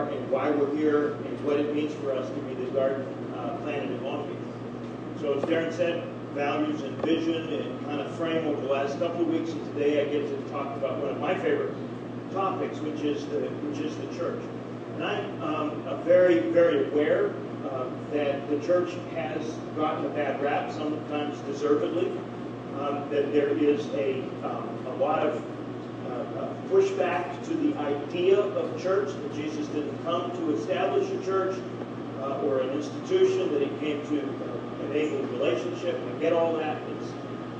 Are and why we're here and what it means for us to be the garden uh, planted in Long Beach. So as Darren said, values and vision and kind of frame over the last couple of weeks, and today I get to talk about one of my favorite topics, which is the which is the church. And I'm um, very, very aware uh, that the church has gotten a bad rap, sometimes deservedly. Um, that there is a, um, a lot of pushback to the idea of church, that Jesus didn't come to establish a church uh, or an institution, that he came to uh, enable relationship. and get all that.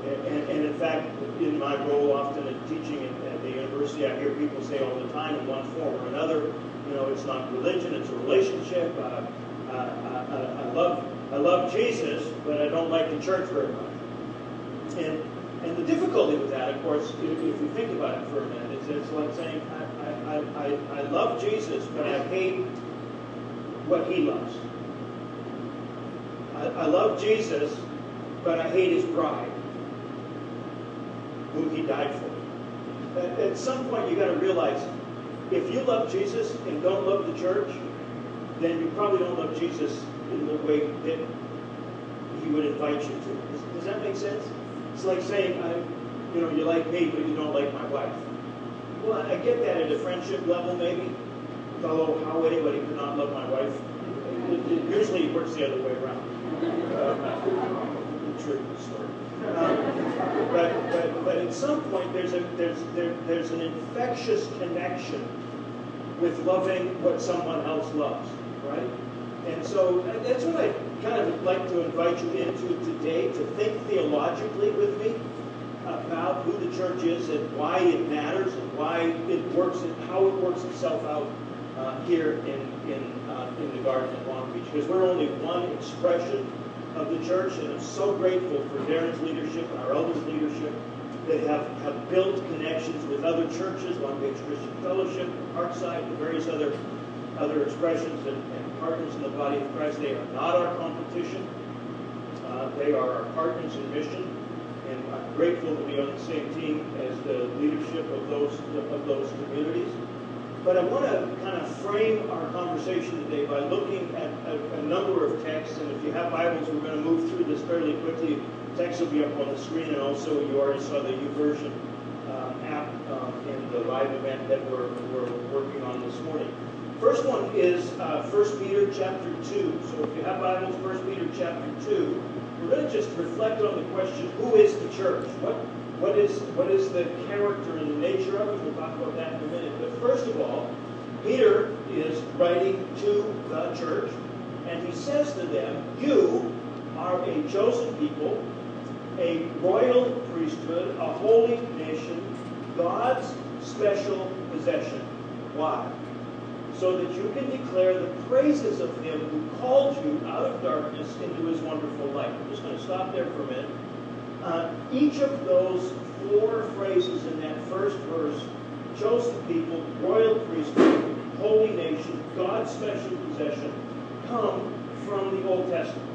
And, and, in fact, in my role often in teaching at, at the university, I hear people say all the time in one form or another, you know, it's not religion, it's a relationship. Uh, I, I, I, love, I love Jesus, but I don't like the church very much. And and the difficulty with that, of course, if, we think about it for a minute, is it's like saying, I, I, I, I love Jesus, but I hate what he loves. I, I love Jesus, but I hate his bride, who he died for. At, at some point, you've got to realize if you love Jesus and don't love the church, then you probably don't love Jesus in the way that he would invite you to. Does, does that make sense? It's like saying, I, you know, you like me, but you don't like my wife. Well, I get that at a friendship level, maybe. Although how anybody could not love my wife, it, it usually works the other way around. Uh, true story. Um, but, but, but at some point, there's, a, there's, there, there's an infectious connection with loving what someone else loves, right? And so that's what I kind of like to invite you into today to think theologically with me about who the church is and why it matters and why it works and how it works itself out uh, here in in uh, in the garden at Long Beach. Because we're only one expression of the church, and I'm so grateful for Darren's leadership and our elders' leadership that have, have built connections with other churches, Long Beach Christian Fellowship, Parkside, and various other other expressions and, and, partners in the body of Christ. They are not our competition. Uh, they are our partners in mission, and I'm grateful to be on the same team as the leadership of those of those communities. But I want to kind of frame our conversation today by looking at a, a, number of texts. And if you have Bibles, we're going to move through this fairly quickly. Text will be up on the screen, and also you already saw the YouVersion uh, app um, in the live event that we're, we're working on this morning. First one is uh, 1 Peter chapter 2. So if you have Bibles, 1 Peter chapter 2, we're going to just reflect on the question, who is the church? What what is, what is the character and the nature of it? We'll talk about that in a minute. But first of all, Peter is writing to the church, and he says to them, You are a chosen people, a royal priesthood, a holy nation, God's special possession. Why? So that you can declare the praises of him who called you out of darkness into his wonderful light. I'm just going to stop there for a minute. Uh, each of those four phrases in that first verse, chosen people, royal priesthood, holy nation, God's special possession, come from the Old Testament.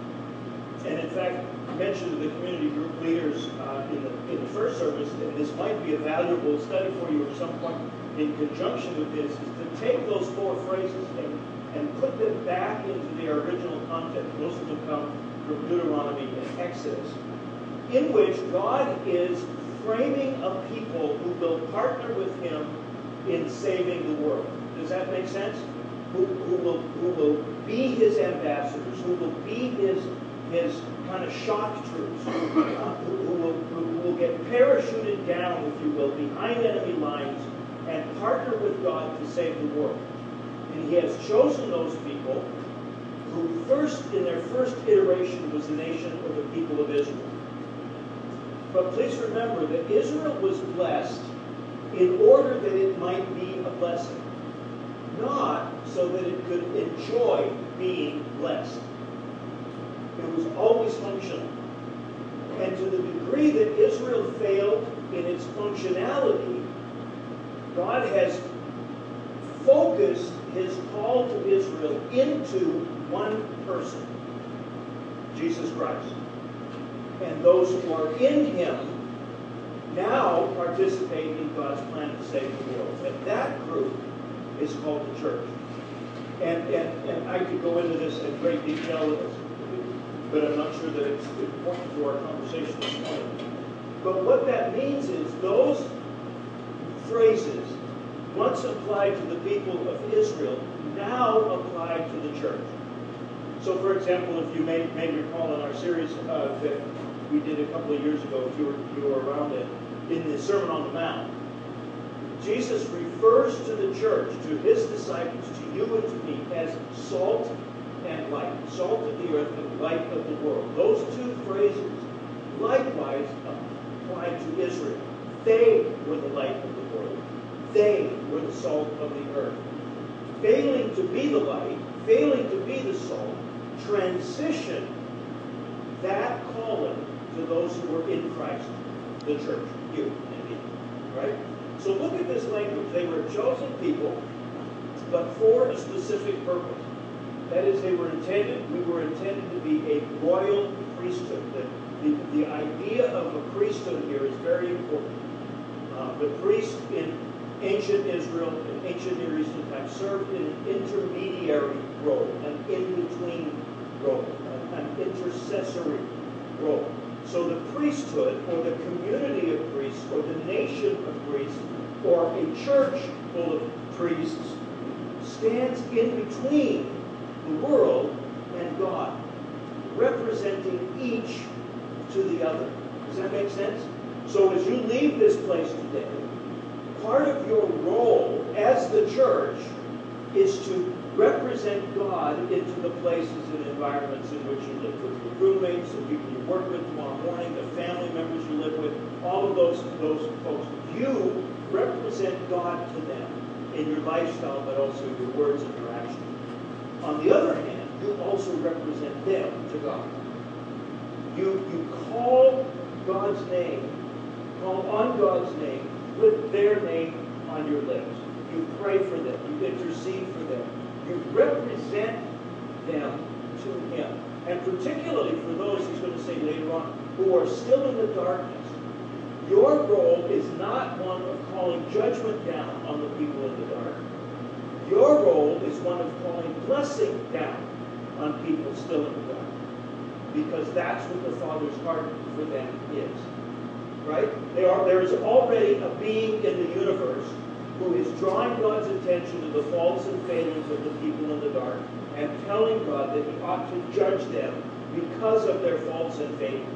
And in fact, I mentioned to the community group leaders uh, in, the, in the first service that this might be a valuable study for you at some point in conjunction with this, is to take those four phrases and, and put them back into their original context. Most of them come from Deuteronomy and Exodus in which God is framing a people who will partner with him in saving the world. Does that make sense? Who, who, will, who will be his ambassadors, who will be his, his kind of shock troops, uh, who, who, will, who will get parachuted down, if you will, behind enemy lines and partner with God to save the world. And he has chosen those people who first, in their first iteration, was the nation or the people of Israel. But please remember that Israel was blessed in order that it might be a blessing, not so that it could enjoy being blessed. It was always functional. And to the degree that Israel failed in its functionality, God has focused his call to Israel into one person, Jesus Christ and those who are in him now participate in God's plan to save the world. And that group is called the church. And, and, and I could go into this in great detail, but I'm not sure that it's important to our conversation this morning. But what that means is those phrases, once applied to the people of Israel, now apply to the church. So, for example, if you may, may recall in our series uh, that we did a couple of years ago, if you were, you were around it, in the Sermon on the Mount, Jesus refers to the church, to his disciples, to you and to me, as salt and light. Salt of the earth and light of the world. Those two phrases likewise apply to Israel. They were the light of. They were the salt of the earth. Failing to be the light, failing to be the salt, transition that calling to those who were in Christ, the church, you and me. Right? So look at this language. They were chosen people, but for a specific purpose. That is, they were intended, we were intended to be a royal priesthood. The, the, the idea of a priesthood here is very important. Uh, the priest in ancient Israel, in ancient Near Eastern times, served in an intermediary role, an in-between role, an, an intercessory role. So the priesthood, or the community of priests, or the nation of priests, or a church full of priests, stands in between the world and God, representing each to the other. Does that make sense? So as you leave this place today, part of your role as the church is to represent God into the places and environments in which you live with your roommates, the people you work with tomorrow morning, the family members you live with, all of those, those folks. You represent God to them in your lifestyle, but also your words and your actions. On the other hand, you also represent them to God. You, you call God's name, call on God's name with their name on your lips. You pray for them. You intercede for them you represent them to him. And particularly for those, he's going to say later on, who are still in the darkness. Your role is not one of calling judgment down on the people in the dark. Your role is one of calling blessing down on people still in the dark. Because that's what the Father's heart for them is. Right? Are, there is already a being in the universe who is drawing God's attention to the faults and failings of the people in the dark and telling God that he ought to judge them because of their faults and failings.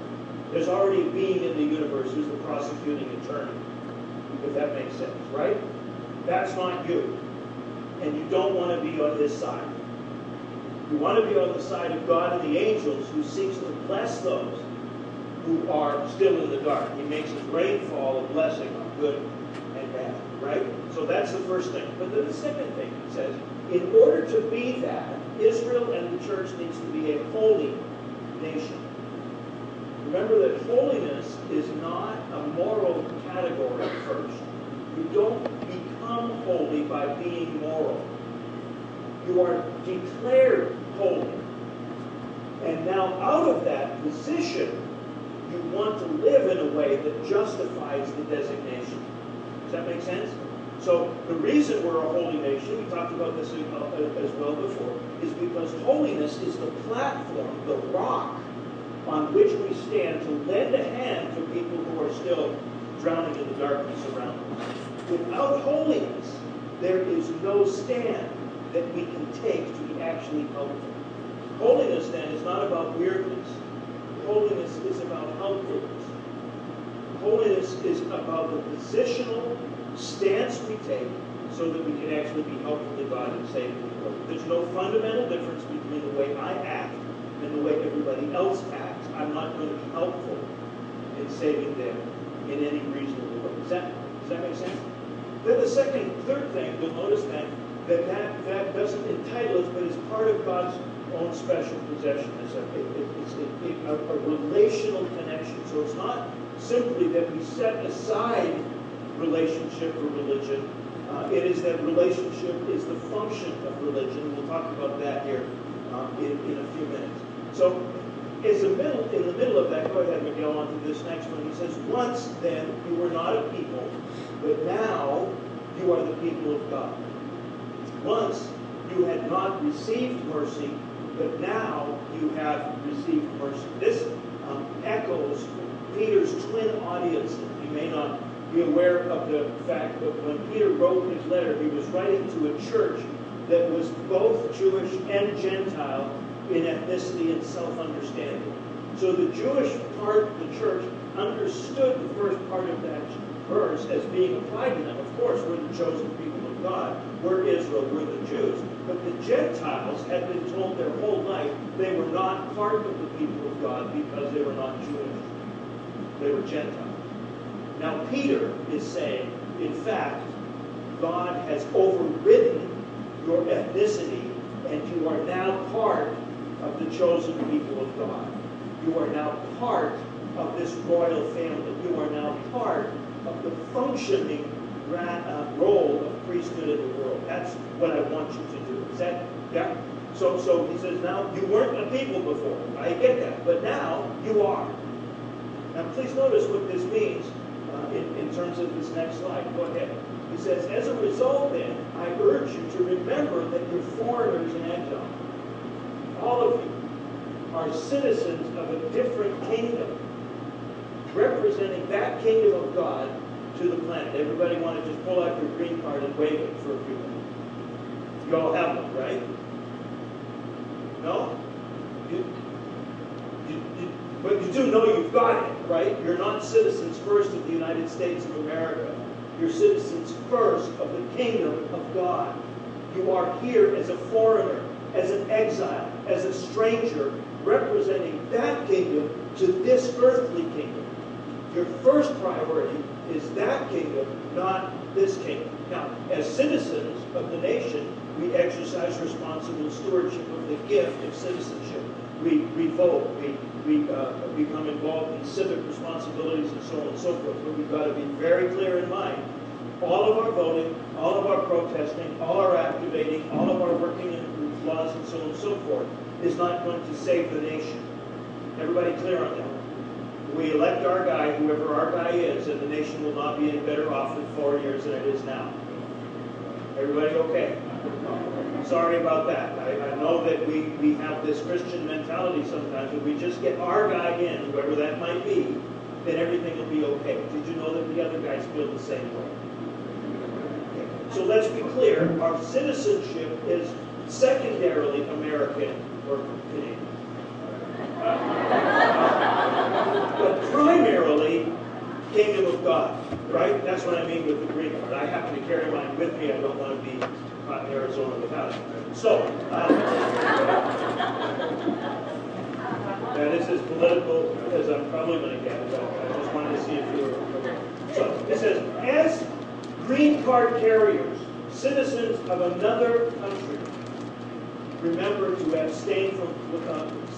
There's already a being in the universe who's the prosecuting attorney, if that makes sense, right? That's not you. And you don't want to be on his side. You want to be on the side of God and the angels who seeks to bless those who are still in the dark. He makes his rainfall a blessing on good and bad, right? So that's the first thing. But then the second thing he says, in order to be that, Israel and the church needs to be a holy nation. Remember that holiness is not a moral category first. You don't become holy by being moral. You are declared holy. And now out of that position, you want to live in a way that justifies the designation. Does that make sense? So the reason we're a holy nation, we talked about this uh, as well before, is because holiness is the platform, the rock on which we stand to lend a hand to people who are still drowning in the darkness around us. Without holiness, there is no stand that we can take to be actually helpful. Holiness, then, is not about weirdness. Holiness is about helpfulness. Holiness is about the positional stance we take so that we can actually be helpful to God and save the world. There's no fundamental difference between the way I act and the way everybody else acts. I'm not going to be helpful in saving them in any reasonable way. Does that, does that make sense? Then the second, third thing, you'll notice then, that that, that doesn't entitle us, but is part of God's own special possession. It's a, it, it's a, a, a relational connection. So it's not simply that we set aside relationship for religion. Uh, it is that relationship is the function of religion. We'll talk about that here um, in, in a few minutes. So is the middle, in the middle of that, go ahead, Miguel, on to this next one. He says, Once then you were not a people, but now you are the people of God. Once you had not received mercy, but now you have received mercy. This um, echoes Peter's twin audience. You may not be aware of the fact that when Peter wrote his letter, he was writing to a church that was both Jewish and Gentile in ethnicity and self-understanding. So the Jewish part of the church understood the first part of that verse as being applied to them. Of course, we're the chosen people of God. We're Israel. We're the Jews. But the Gentiles had been told their whole life they were not part of the people of God because they were not Jewish. They were Gentiles. Now, Peter is saying, in fact, God has overridden your ethnicity and you are now part of the chosen people of God. You are now part of this royal family. You are now part of the functioning uh, role of priesthood in the world. That's what I want you to do. Is that, yeah? So, so he says, now you weren't a people before. I get that. But now you are. Now please notice what this means uh, in, in terms of this next slide. Go ahead. He says, as a result then, I urge you to remember that you're foreigners in exile all of you are citizens of a different kingdom, representing that kingdom of God to the planet. Everybody want to just pull out your green card and wave it for a few minutes. You all have one, right? No? You, you, you, but you do know you've got it, right? You're not citizens first of the United States of America. You're citizens first of the kingdom of God. You are here as a foreigner as an exile, as a stranger, representing that kingdom to this earthly kingdom. Your first priority is that kingdom, not this kingdom. Now, as citizens of the nation, we exercise responsible stewardship of the gift of citizenship. We, we vote, we, we uh, become involved in civic responsibilities and so on and so forth. But we've got to be very clear in mind all of our voting, all of our protesting, all our activating, all of our working in laws and so on and so forth, is not going to save the nation. Everybody clear on that? We elect our guy, whoever our guy is, and the nation will not be any better off in four years than it is now. Everybody okay? Sorry about that. I, I know that we, we have this Christian mentality sometimes. If we just get our guy in, whoever that might be, then everything will be okay. Did you know that the other guys feel the same way? So let's be clear. Our citizenship is secondarily American or Canadian. but primarily kingdom of God, right? That's what I mean with the green card. I happen to carry mine with me. I don't want to be caught in Arizona without it. So, um, this is political as I'm probably going to get, but I just wanted to see if you were So, it says, as green card carriers, citizens of another country, remember to abstain from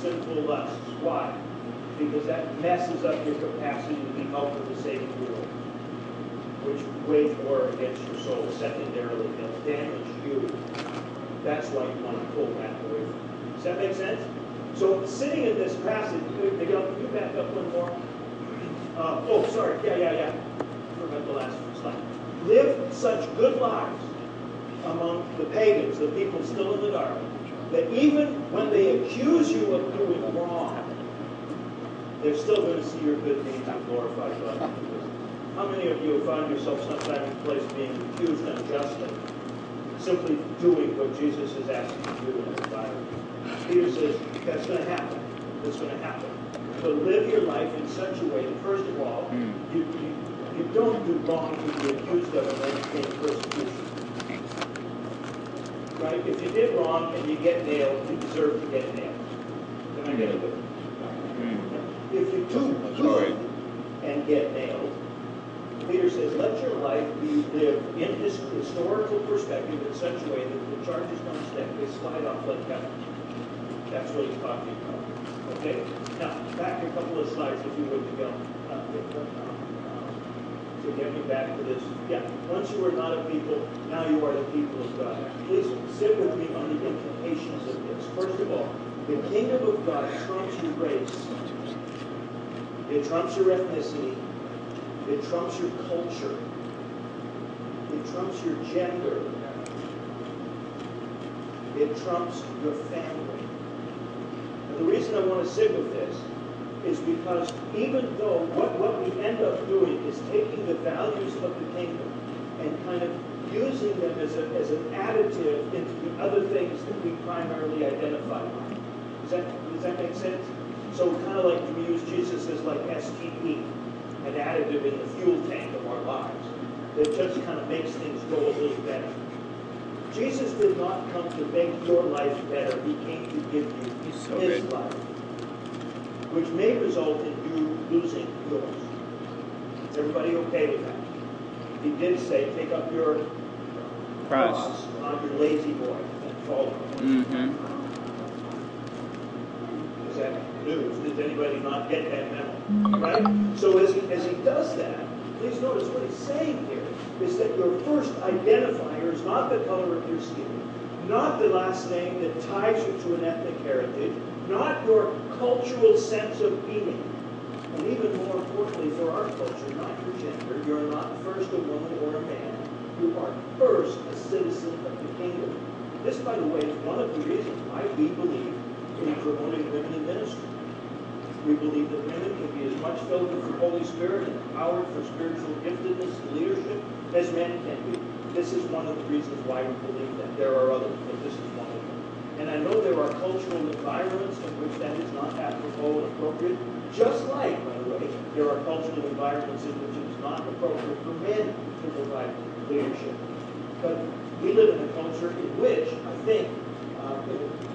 sinful lusts. Why? Because that messes up your capacity to be helped in the saving world, which wage war against your soul. Secondarily, it'll damage you. That's why you want to pull that away. Does that make sense? So sitting in this passage, can you back up one more? Uh, oh, sorry. Yeah, yeah, yeah. Forgot the last slide. Live such good lives among the pagans, the people still in the dark, that even when they accuse you of doing wrong, they're still going to see your good deeds and glorify God. How many of you found yourself sometime in a place being accused unjustly, simply doing what Jesus is asking you to do in the Bible? Peter says that's going to happen. That's going to happen. So live your life in such a way that, first of all, mm. you, you, you don't do wrong to be accused of and then persecution right? If you did wrong and you get nailed, you deserve to get nailed. Can I get a good? Mm. If you do good and get nailed, Peter says, let your life be lived in this historical perspective in such a way that the charges don't stick. They slide off like that. That's what he's talking about. Okay? Now, back a couple of slides if you would to go. To get me back to this. Yeah, once you were not a people, now you are the people of God. Please sit with me on the implications of this. First of all, the kingdom of God trumps your race. It trumps your ethnicity. It trumps your culture. It trumps your gender. It trumps your family. And the reason I want to sit with this is because even though what, what we end up doing is taking the values of the kingdom and kind of using them as, a, as an additive into the other things that we primarily identify with. Does that, does that make sense? So kind of like we use Jesus as like STP, an additive in the fuel tank of our lives that just kind of makes things go a little better. Jesus did not come to make your life better. He came to give you so his good. life which may result in you losing yours. Is everybody okay with that? He did say, take up your cross, cross not your La-Z-Boy, and follow. Mm-hmm. Is that news? Did anybody not get that memo? Right? So as he, as he does that, please notice what he's saying here is that your first identifier is not the color of your skin, not the last name that ties you to an ethnic heritage, not your cultural sense of being. And even more importantly for our culture, not your gender. You're not first a woman or a man. You are first a citizen of the kingdom. This, by the way, is one of the reasons why we believe in promoting women in ministry. We believe that women can be as much filled with the Holy Spirit and empowered for spiritual giftedness and leadership as men can be. This is one of the reasons why we believe that. There are others, but this is one of them. And I know there are cultural environments in which that is not apropos and appropriate, just like, by the way, there are cultural environments in which it is not appropriate for men to provide leadership. But we live in a culture in which I think uh,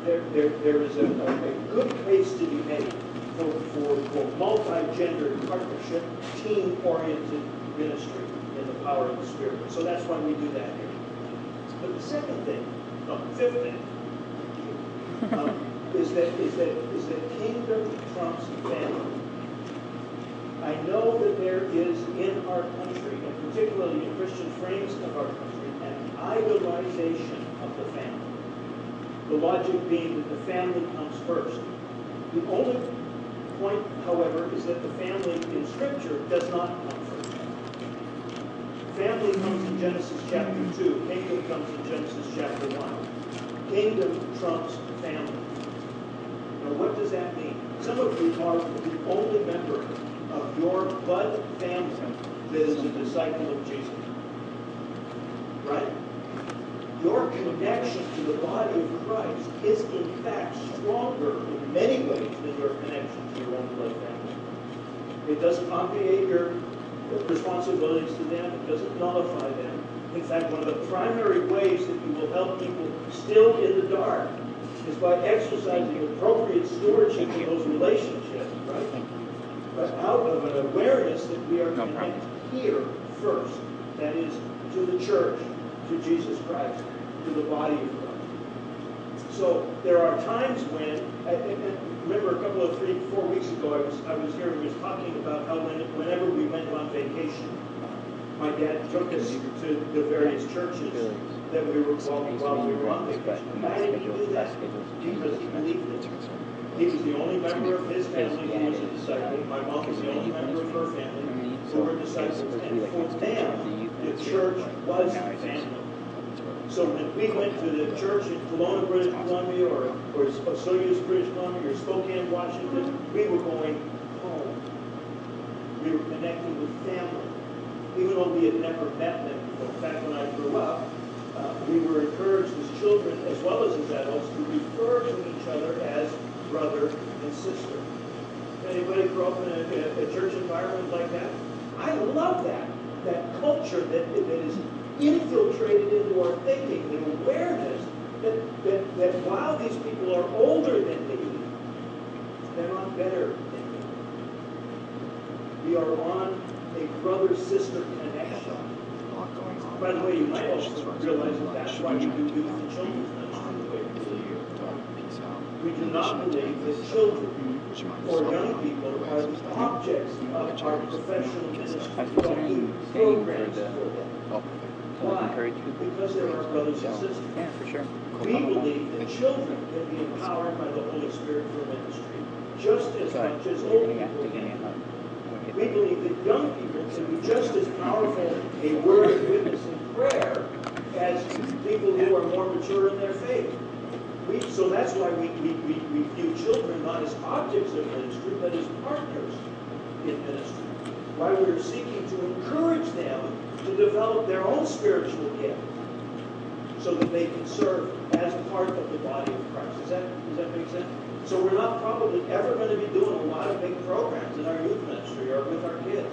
there, there, there is a, a, good case to be made for, for, for multi-gender partnership, team-oriented ministry in the power of the Spirit. So that's why we do that here. But the second thing, no, the fifth thing, um, is that is that is that kingdom trumps family. I know that there is in our country, and particularly in Christian frames of our country, an idolization of the family. The logic being that the family comes first. The only point, however, is that the family in Scripture does not come first. Family comes in Genesis chapter 2. Kingdom comes in Genesis chapter 1. Kingdom trumps family. Now, what does that mean? Some of you are the only member of your blood family that is a disciple of Jesus. Right? Your connection to the body of Christ is in fact stronger many ways than your connection to your own blood family. It doesn't obviate your responsibilities to them. It doesn't nullify them. In fact, one of the primary ways that you will help people still in the dark is by exercising appropriate stewardship of those relationships, right? But out of an awareness that we are connected here first, that is, to the church, to Jesus Christ, to the body of Christ. So there are times when, and remember a couple of three, four weeks ago, I was I was here and was talking about how when, whenever we went on vacation, my dad took us to the various churches that we were while, while we were on vacation. Why did he do that? Because he believed it. He was the only member of his family who was a disciple. My mom was the only member of her family who were disciples. And for them, the church was family. So when we went to the church in Kelowna, British Columbia, or, or Osoyoos, British Columbia, or Spokane, Washington, we were going home. We were connecting with family. Even though we had never met them before. In fact, when I grew up, uh, we were encouraged as children, as well as as adults, to refer to each other as brother and sister. Anybody grow up in a, a, church environment like that? I love that. That culture that, that is infiltrated into our thinking, the awareness that, that, that while these people are older than me, they're not better than me. We are on a brother-sister connection. By the way, you might also realize that that's why we do youth and children's ministry the we do. We do not believe that children or young people are the objects of our professional ministry. We don't do programs for them. Why? Because they're our brothers and sisters. Yeah, for sure. We believe that children can be empowered by the Holy Spirit for ministry, just as much as old people can. We believe that young people can be just as powerful a word of witness in prayer as people who are more mature in their faith. We, so that's why we, we, we, we view children not as objects of ministry, but as partners in ministry. Why we're seeking to encourage them to develop their own spiritual gift so that they can serve as part of the body of Christ. Does that, does that make sense? So we're not probably ever going to be doing a lot of big programs in our youth ministry or with our kids.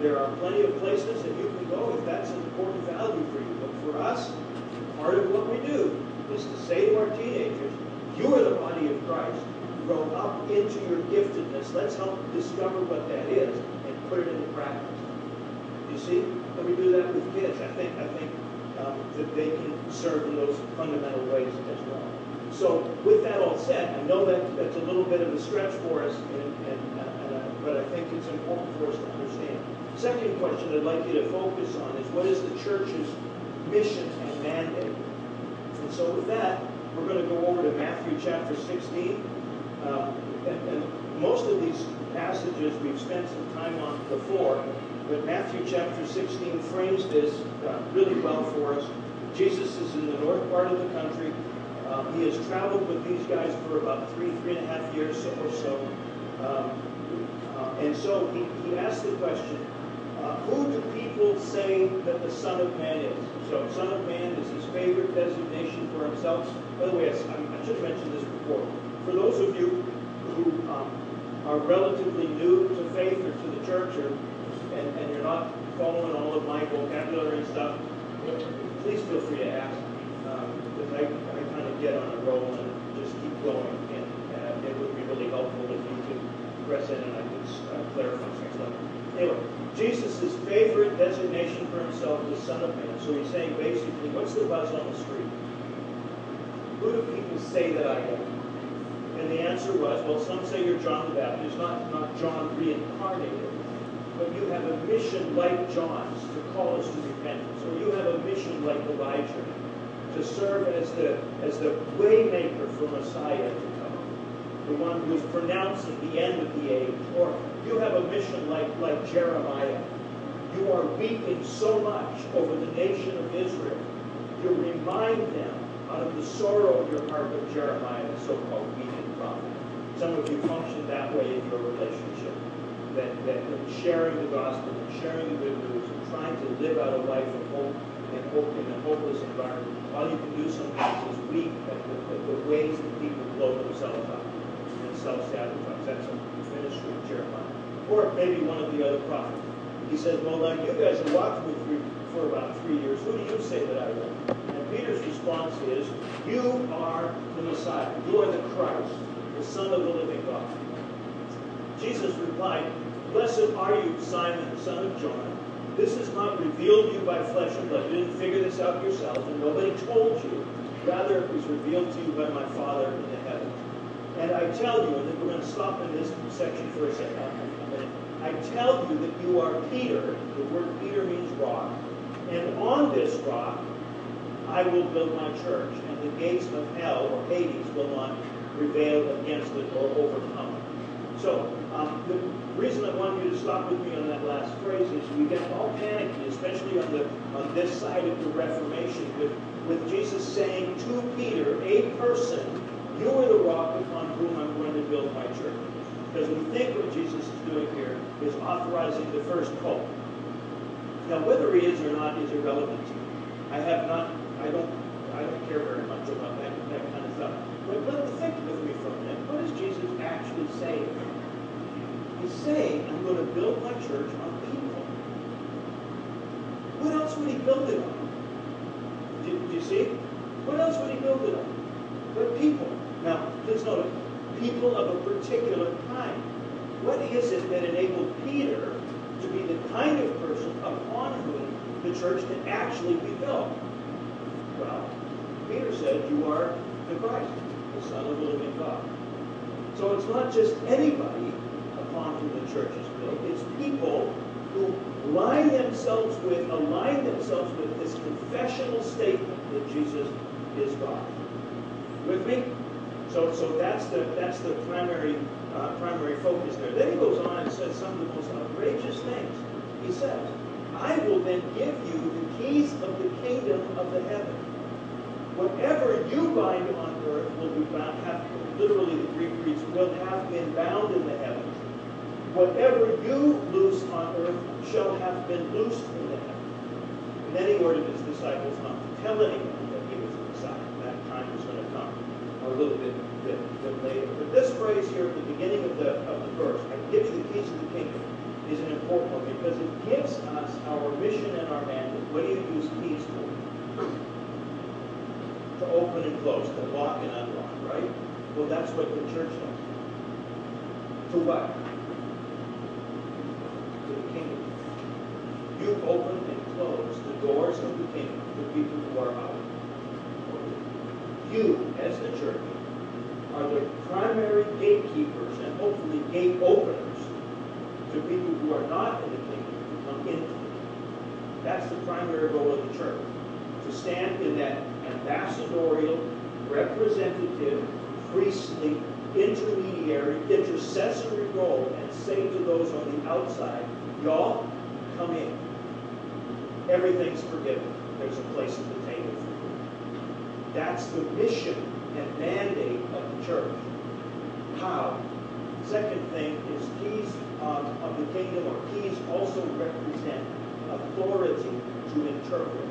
There are plenty of places that you can go if that's an important value for you. But for us, part of what we do is to say to our teenagers, you are the body of Christ. Grow up into your giftedness. Let's help discover what that is and put it into practice. You see? And we do that with kids. I think I think um, that they can serve in those fundamental ways as well. So with that all said, I know that that's a little bit of a stretch for us, and, and, and uh, but I think it's important for us to understand. Second question I'd like you to focus on is what is the church's mission and mandate? And so with that, we're going to go over to Matthew chapter 16. Um, most of these passages we've spent some time on before, but Matthew chapter 16 frames this uh, really well for us. Jesus is in the north part of the country. Um, he has traveled with these guys for about three, three and a half years or so. Um, uh, and so he, he the question, uh, who do people say that the Son of Man is? So Son of Man is his favorite designation for himself. By the way, I, I should have mentioned this before. For those of you are relatively new to faith or to the church or and, and you're not following all of my vocabulary stuff, please feel free to ask um, because I, I kind of get on a roll and just keep going. And uh, it would be really helpful if you could press in and I could uh, clarify some stuff. Anyway, Jesus' favorite designation for himself is Son of Man. So he's saying basically, what's the buzz on the street? Who do people say that I am? And the answer was, well, some say you're John the Baptist, not, not John reincarnated but you have a mission like John's to call us to repentance, or you have a mission like Elijah. to serve as the, as the waymaker for Messiah to come, the one who's pronouncing the end of the age. Or you have a mission like, like Jeremiah. You are weeping so much over the nation of Israel. You remind them out of the sorrow of your heart of Jeremiah, the so-called weeping. Some of you function that way in your relationship. That, that sharing the gospel and sharing the good news and trying to live out a life of hope and hope in a hopeless environment, all you can do sometimes is weep at the, the ways that people blow themselves up and self-sabotage. That's a ministry of Jeremiah. Or maybe one of the other prophets. He says, well, now you guys have walked with me for about three years. Who do you say that I am? And Peter's response is, you are the Messiah. You are the Christ, the Son of the living God. Jesus replied, Blessed are you, Simon, son of John. This is not revealed to you by flesh and blood. You didn't figure this out yourself, and nobody told you. Rather, it was revealed to you by my Father in the heavens. And I tell you, and then we're going to stop in this section for a second. I tell you that you are Peter. The word Peter means rock. And on this rock, I will build my church, and the gates of hell or Hades will not prevail against it or overcome it. So, um, the reason I want you to stop with me on that last phrase is we get all panicky, especially on the on this side of the Reformation, with, with Jesus saying to Peter, a person, you are the rock upon whom I'm going to build my church. Because we think what Jesus is doing here is authorizing the first pope. Now, whether he is or not is irrelevant. I have not, I don't, I don't care very much about that, that kind of stuff. But, but think with me for a minute. What is Jesus actually saying? He's saying, I'm going to build my church on people. What else would he build it on? Do, do you see? What else would he build it on? But people. Now, please note, people of a particular kind. What is it that enabled Peter to be the kind of person upon whom the church can actually be built? Well, Peter said, You are the Christ, the Son of the living God. So it's not just anybody upon whom the church is built, it's people who line themselves with, align themselves with this confessional statement that Jesus is God. With me? So, so that's the that's the primary uh, primary focus there. Then he goes on and says some of the most outrageous things. He says, "I will then give you the keys of the kingdom of the heaven. Whatever you bind on earth will be bound. Have, literally, the Greek reads, will have been bound in the heavens. Whatever you loose on earth shall have been loosed in the heavens." And then he ordered his disciples not to tell anyone that he was the Messiah. That time was going to come a little bit, bit, bit later. But this phrase here at the beginning of the, of the verse, I give you the keys of the kingdom, is an important one because it gives us our mission and our mandate. What do you use keys for? To open and close, to lock and unlock, right? Well, that's what the church does. To what? To the kingdom. You open and close the doors of the kingdom to people who are out you, as the church, are the primary gatekeepers and hopefully gate openers to people who are not in the kingdom to come into the kingdom. That's the primary role of the church. To stand in that ambassadorial, representative, priestly, intermediary, intercessory role and say to those on the outside, y'all, come in. Everything's forgiven. There's a place at the table for that's the mission and mandate of the church. How? Second thing is keys um, of the kingdom or keys also represent authority to interpret.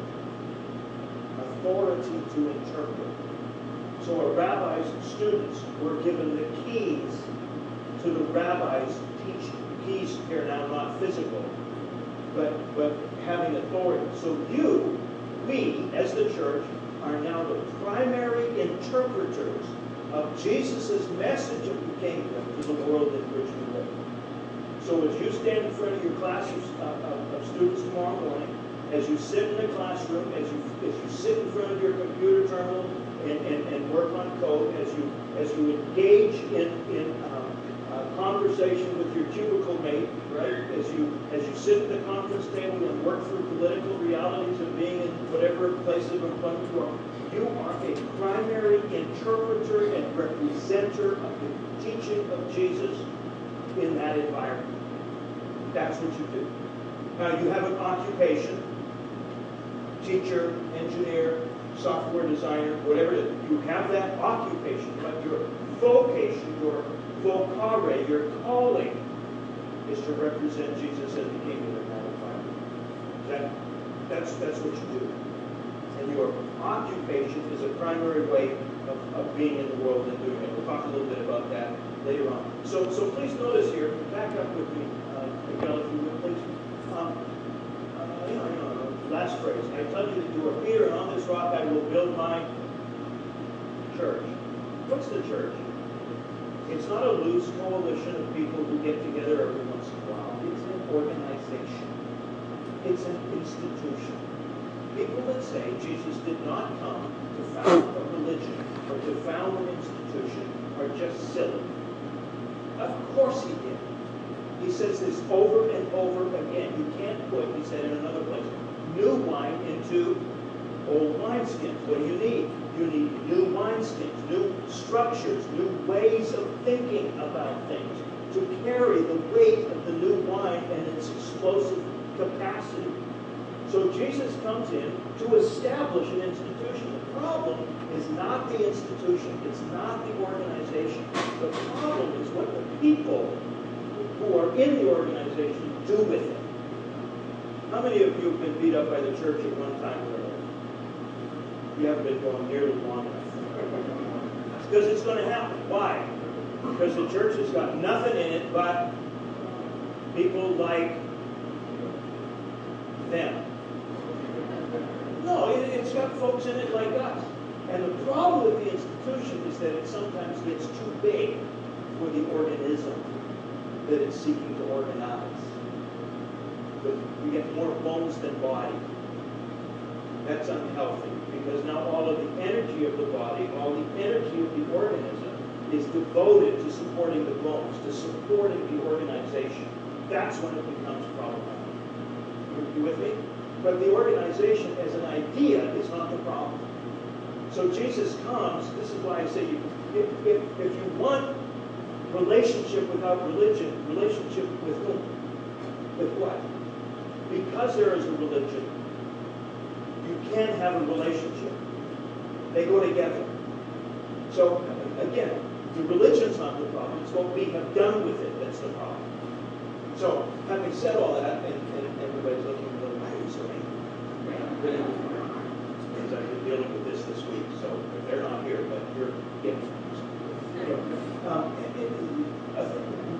Authority to interpret. So a rabbi's and students were given the keys to the rabbi's teaching. Keys here now not physical, but, but having authority. So you, we, as the church, are now the primary interpreters of Jesus' message of the kingdom to the world in which we live. So as you stand in front of your class of, uh, of students tomorrow morning, as you sit in the classroom, as you as you sit in front of your computer terminal and, and, and work on code, as you as you engage in in um, conversation with your cubicle mate, right? As you as you sit at the conference table and work through political realities of being in whatever place of employment you are, You are a primary interpreter and representer of the teaching of Jesus in that environment. That's what you do. Now, you have an occupation teacher, engineer, software designer, whatever it is. You have that occupation, but your vocation, your vocare, your calling is to represent Jesus as the kingdom in that environment. That, that's, that's what you do. And your occupation is a primary way of, of being in the world and doing it. We'll talk a little bit about that later on. So, so please notice here, back up with me, uh, Miguel, if you would, please. Um, uh, you know, you know, last phrase. I tell you that you are Peter, and on this rock I will build my church. What's the church? It's not a loose coalition of people who get together every once in a while. It's an organization. It's an institution. People that say Jesus did not come to found a religion or to found an institution are just silly. Of course he did. He says this over and over again. You can't put, he said in another place, new wine into old wineskins. What do you need? You need new wineskins, new structures, new ways of thinking about things to carry the weight of the new wine and its explosive capacity. So Jesus comes in to establish an institution. The problem is not the institution, it's not the organization. The problem is what the people who are in the organization do with it. How many of you have been beat up by the church at one time or another? You haven't been going nearly long enough. Because it's going to happen. Why? Because the church has got nothing in it but people like them. No, it, has got folks in it like us. And the problem with the institution is that it sometimes gets too big for the organism that it's seeking to organize. You get more bones than body. That's unhealthy because now all of the energy of the body, all the energy of the organism is devoted to supporting the bones, to supporting the organization. That's when it becomes problematic. You with me? But the organization as an idea is not the problem. So Jesus comes, this is why I say you, if, if, if you want relationship without religion, relationship with whom? With what? Because there is a religion, you can have a relationship. They go together. So again, the religion's not the problem. It's what we have done with it that's the problem. So having said all that, and, and everybody's looking a little, why are you so? Because I've been dealing with this this week, so they're not here, but you're getting um,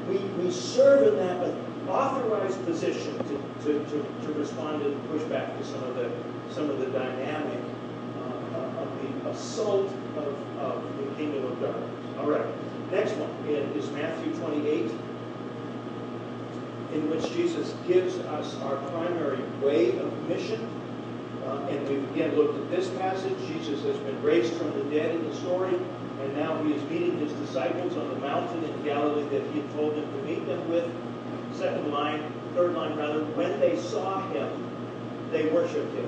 we, we serve in that authorized position to, to, to, to respond and push back to some of the some of the dynamic uh, of the assault of, of the kingdom of darkness. All right. Next one is Matthew 28, in which Jesus gives us our primary way of mission. Uh, and we've again looked at this passage. Jesus has been raised from the dead in the story, and now he is meeting his disciples on the mountain in Galilee that he had told them to meet them with. Second line, third line rather, when they saw him, they worshiped him.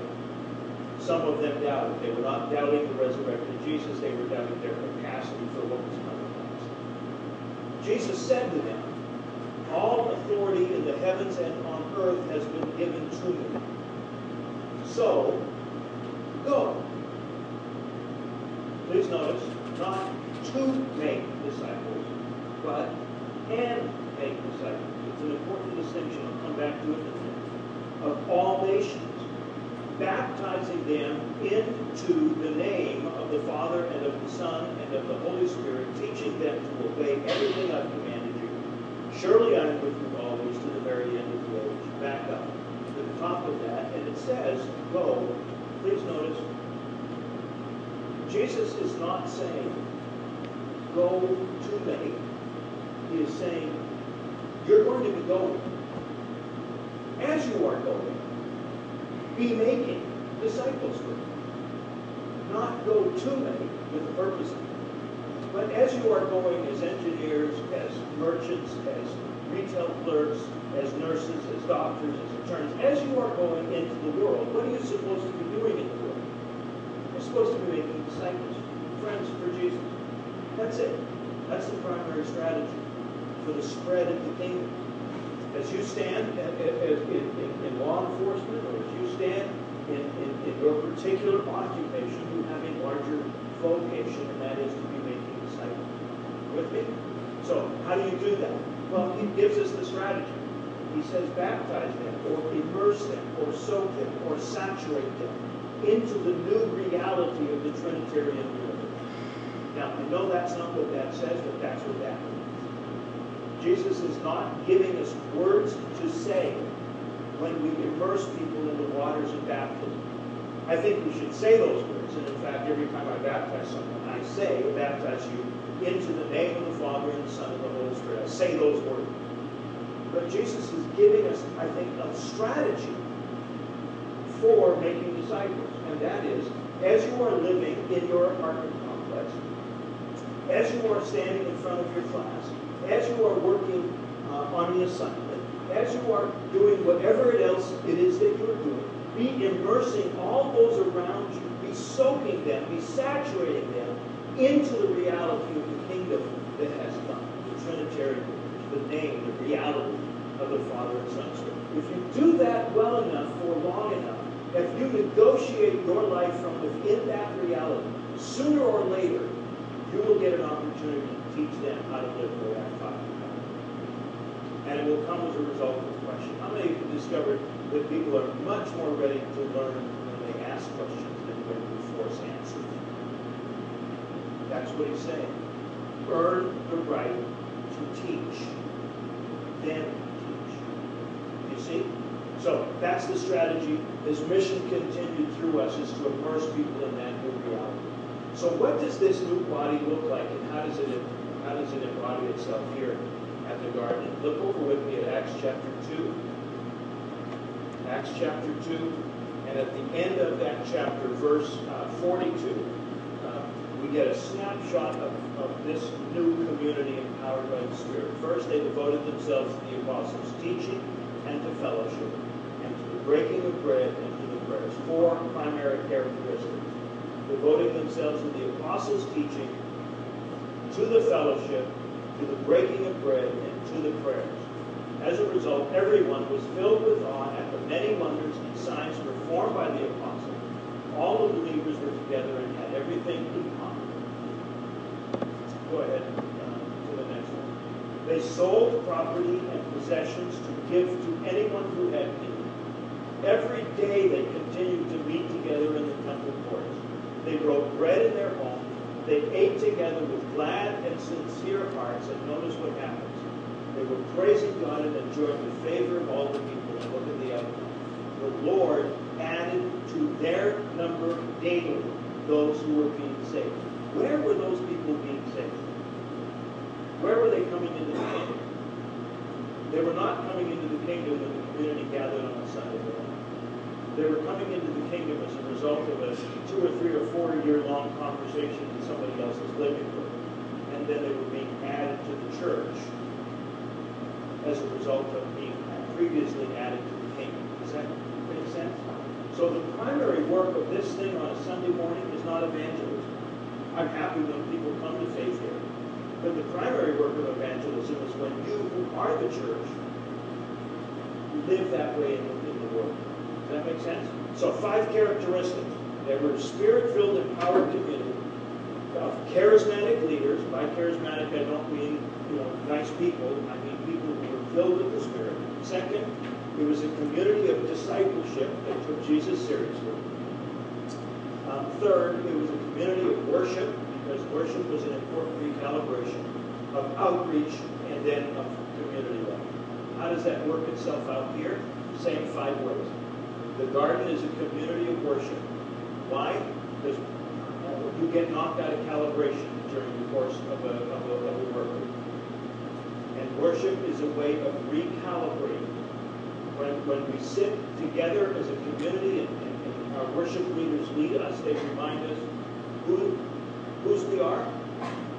Some of them doubted. They were not doubting the resurrected Jesus, they were doubting their capacity for what was coming next. Jesus said to them, All authority in the heavens and on earth has been given to me. So, go. Please notice, not to make disciples, but and It's an important distinction. I'll come back to it in a minute. Of all nations baptizing them into the name of the Father and of the Son and of the Holy Spirit, teaching them to obey everything I've commanded you. Surely I am with you always to the very end of the age. Back up to the top of that, and it says, Go. Please notice, Jesus is not saying, Go to make. He is saying, You're going to be going. As you are going, be making disciples with. Not go to make with the purpose of But as you are going as engineers, as merchants, as retail clerks, as nurses, as doctors, as attorneys, as you are going into the world, what are you supposed to be doing in the world? You're supposed to be making disciples, friends for Jesus. That's it. That's the primary strategy for the spread of the kingdom. As you stand in, law enforcement, or as you stand in, in, in your particular occupation, you have a larger vocation, and that is to be making disciples. With me? So, how do you do that? Well, he gives us the strategy. He says, baptize them, or immerse them, or soak them, or saturate them into the new reality of the Trinitarian universe. Now, I know that's not what that says, but that's what that means. Jesus is not giving us words to say when we immerse people in the waters of baptism. I think we should say those words, and in fact, every time I baptize someone, I say, baptize you into the name of the Father and the Son and the Holy Spirit. I say those words. But Jesus is giving us, I think, a strategy for making disciples. And that is, as you are living in your apartment complex, as you are standing in front of your class, as you are working uh, on the assignment, as you are doing whatever it else it is that you're doing, be immersing all those around you, be soaking them, be saturating them into the reality of the kingdom that has come, the Trinitarian, the name, the reality of the Father and Son. So if you do that well enough for long enough, if you negotiate your life from within that reality, sooner or later, you will get an opportunity to teach them how to live their life. And it will come as a result of the question. How many of you discovered that people are much more ready to learn when they ask questions than when we force answers? That's what he's saying. Earn the right to teach. Then teach. You see? So that's the strategy. His mission continued through us is to immerse people in that. So what does this new body look like and how does it how does it embody itself here at the garden? Look over with me at Acts chapter 2. Acts chapter 2. And at the end of that chapter, verse uh, 42, uh, we get a snapshot of, of this new community empowered by the Spirit. First, they devoted themselves to the apostles' teaching and to fellowship, and to the breaking of bread and to the prayers. Four primary characteristics devoting themselves to the apostles' teaching, to the fellowship, to the breaking of bread, and to the prayers. As a result, everyone was filled with awe at the many wonders and signs performed by the apostles. All the believers were together and had everything in common. Go ahead uh, to the next one. They sold property and possessions to give to anyone who had need. Every day they continued to meet together in the temple courts. They broke bread in their home. They ate together with glad and sincere hearts. And notice what happens. They were praising God and enjoying the favor of all the people. And look at the outcome. The Lord added to their number daily those who were being saved. Where were those people being saved? Where were they coming into the kingdom? They were not coming into the kingdom when the community gathered on the Sunday morning. They were coming into the kingdom as a result of a two or three or four year long conversation in somebody else's living room. And then they were being added to the church as a result of being previously added to the kingdom. Does that make sense? So the primary work of this thing on a Sunday morning is not evangelism. I'm happy when people come to faith here. But the primary work of evangelism is when you, who are the church, live that way in the. That make sense? So five characteristics. They were spirit-filled, empowered community of charismatic leaders. By charismatic, I don't mean you know nice people. I mean people who were filled with the Spirit. Second, it was a community of discipleship that took Jesus seriously. Um, third, it was a community of worship because worship was an important recalibration of outreach and then of community life. How does that work itself out here? Same five ways. The garden is a community of worship. Why? Because you get knocked out of calibration during the course of a, of a, of a work week. And worship is a way of recalibrating. When, when we sit together as a community and, and, and our worship leaders lead us, they remind us who, whose we are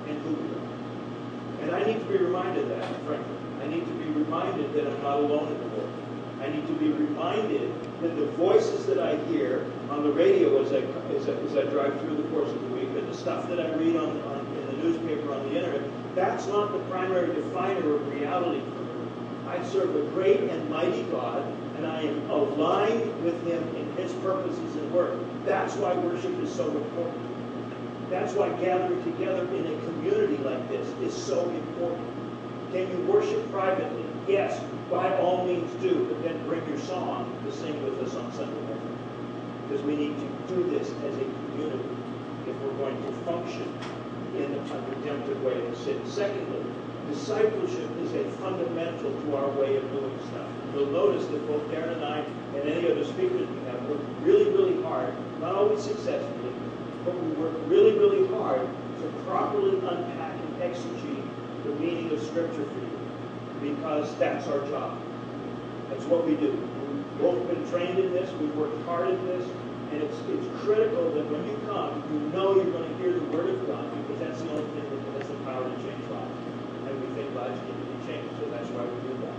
and who we are. And I need to be reminded of that, frankly. I need to be reminded that I'm not alone in the world I need to be reminded that the voices that I hear on the radio as I, as I, as I drive through the course of the week, and the stuff that I read on, on in the newspaper, on the internet, that's not the primary definer of reality for me. I serve a great and mighty God, and I am aligned with Him in His purposes and work. That's why worship is so important. That's why gathering together in a community like this is so important. Can you worship privately? Yes, by all means do, but then bring your song to sing with us on Sunday morning. Because we need to do this as a community if we're going to function in a redemptive way of city. Secondly, discipleship is a fundamental to our way of doing stuff. You'll notice that both Darren and I and any other speakers we have worked really, really hard, not always successfully, but we work really, really hard to properly unpack and exegete the meaning of Scripture for you because that's our job. That's what we do. We've both been trained in this. We've worked hard at this. And it's, it's critical that when you come, you know you're going to hear the Word of God because that's the only thing that has the power to change lives. And we think lives need to be changed, so that's why we do that.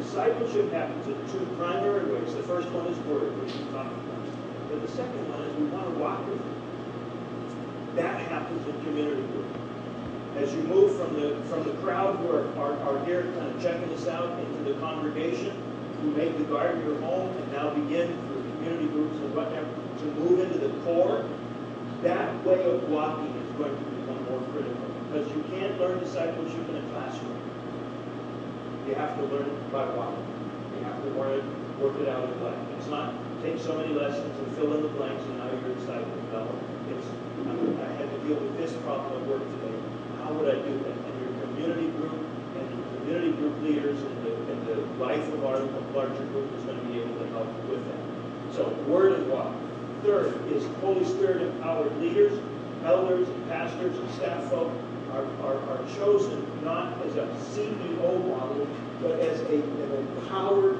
Discipleship happens in two primary ways. The first one is Word, which we talked about. But the second one is we want to walk with you. That happens in community group as you move from the from the crowd who are, here kind of checking us out into the congregation who made the garden your home and now begin through community groups and whatever to move into the core, that way of walking is going to become more critical. Because you can't learn discipleship in a classroom. You have to learn it by walking. You have to learn it, work it out in life. It's not take so many lessons and fill in the blanks and now you're a disciple. No, it's I had to deal with this problem at work today how would I do that? And your community group and community group leaders and the, and the life of our larger group is going to be able to help with that. So, word and walk. Third is Holy Spirit empowered leaders, elders, and pastors, and staff folk are, are, are chosen not as a CEO model, but as a, an empowered,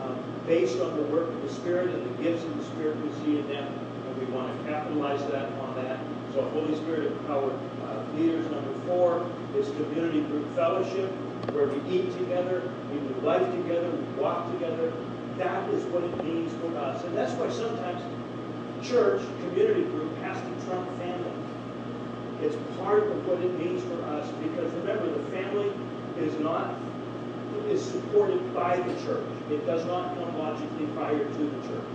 um, based on the work of the Spirit and the gifts of the Spirit we see in them. And we want to capitalize that on that. So, Holy Spirit empowered leaders. Number four is community group fellowship, where we eat together, we do life together, we walk together. That is what it means for us. And that's why sometimes church, community group, has to trump family. It's part of what it means for us because remember, the family is not is supported by the church. It does not come logically prior to the church.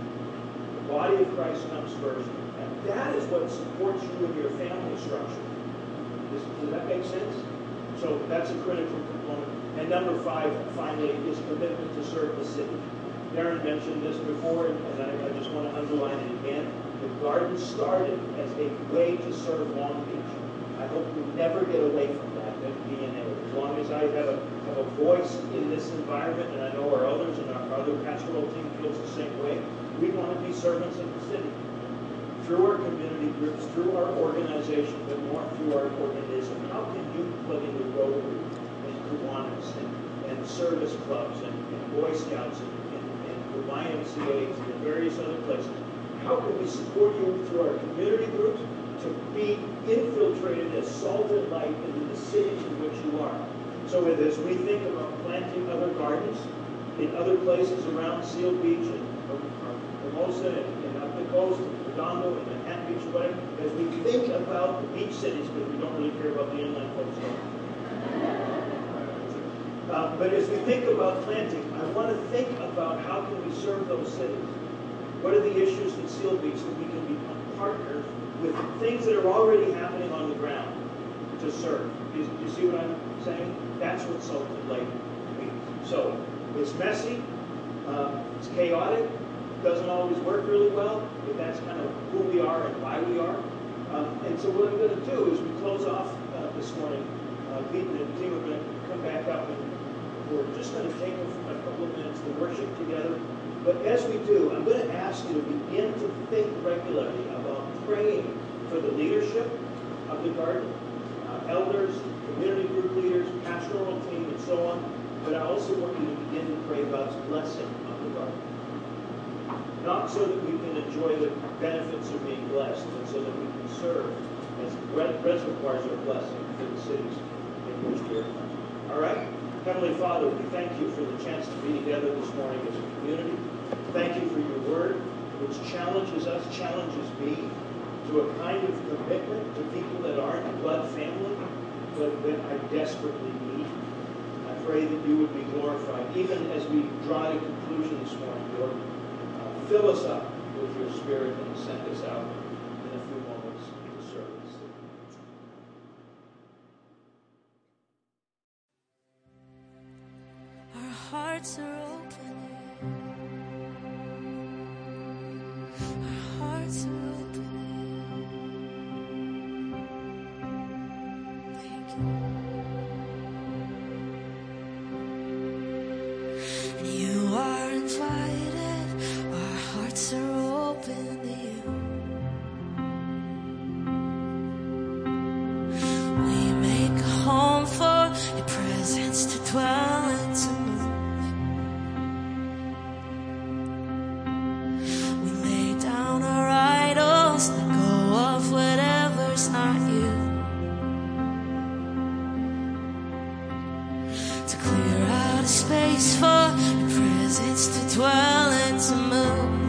The body of Christ comes first, and that is what supports you in your family structure. Does, does that make sense? So that's a critical. And number five, finally, is commitment to serve the city. Darren mentioned this before, and I, I just want to underline it again. The garden started as a way to serve Long Beach. I hope we never get away from that, that DNA. As long as I have a, have a voice in this environment, and I know our others and our other pastoral team feels the same way, we want to be servants of the city through our community groups, through our organization, but more through our organism. How can you plug into Rotary Kiwanis and, and service clubs and, and Boy Scouts and, and, and the YMCAs and various other places? How can we support you through our community groups to be infiltrated as salt and light into the cities in which you are? So as we think about planting other gardens in other places around Seal Beach and Hermosa and, and up the coast, Redondo and Manhattan Beach, whatever, as we think about the beach cities, because we don't really care about the inland folks. Uh, but as we think about planting, I want to think about how can we serve those cities. What are the issues at Seal Beach that we can become partners with things that are already happening on the ground to serve? Do you, you see what I'm saying? That's what salt light means. So it's messy, uh, it's chaotic, doesn't always work really well, but that's kind of who we are and why we are. Um, and so what I'm going to do is we close off uh, this morning. Uh, Pete and the team are going to come back up and we're just going to take a, couple of minutes to worship together. But as we do, I'm going to ask you to begin to think regularly about praying for the leadership of the garden, uh, elders, community group leaders, pastoral team, and so on. But I also want you to begin to pray God's blessing on the garden not so that we can enjoy the benefits of being blessed, but so that we can serve as reservoirs of blessing for the cities in which we are. All right? Heavenly Father, we thank you for the chance to be together this morning as a community. Thank you for your word, which challenges us, challenges me to a kind of commitment to people that aren't blood family, but that I desperately need. I pray that you would be glorified, even as we draw to conclusion this morning, Lord. Uh, fill us up with your spirit and send us out to clear out a space for your presence to dwell and to move.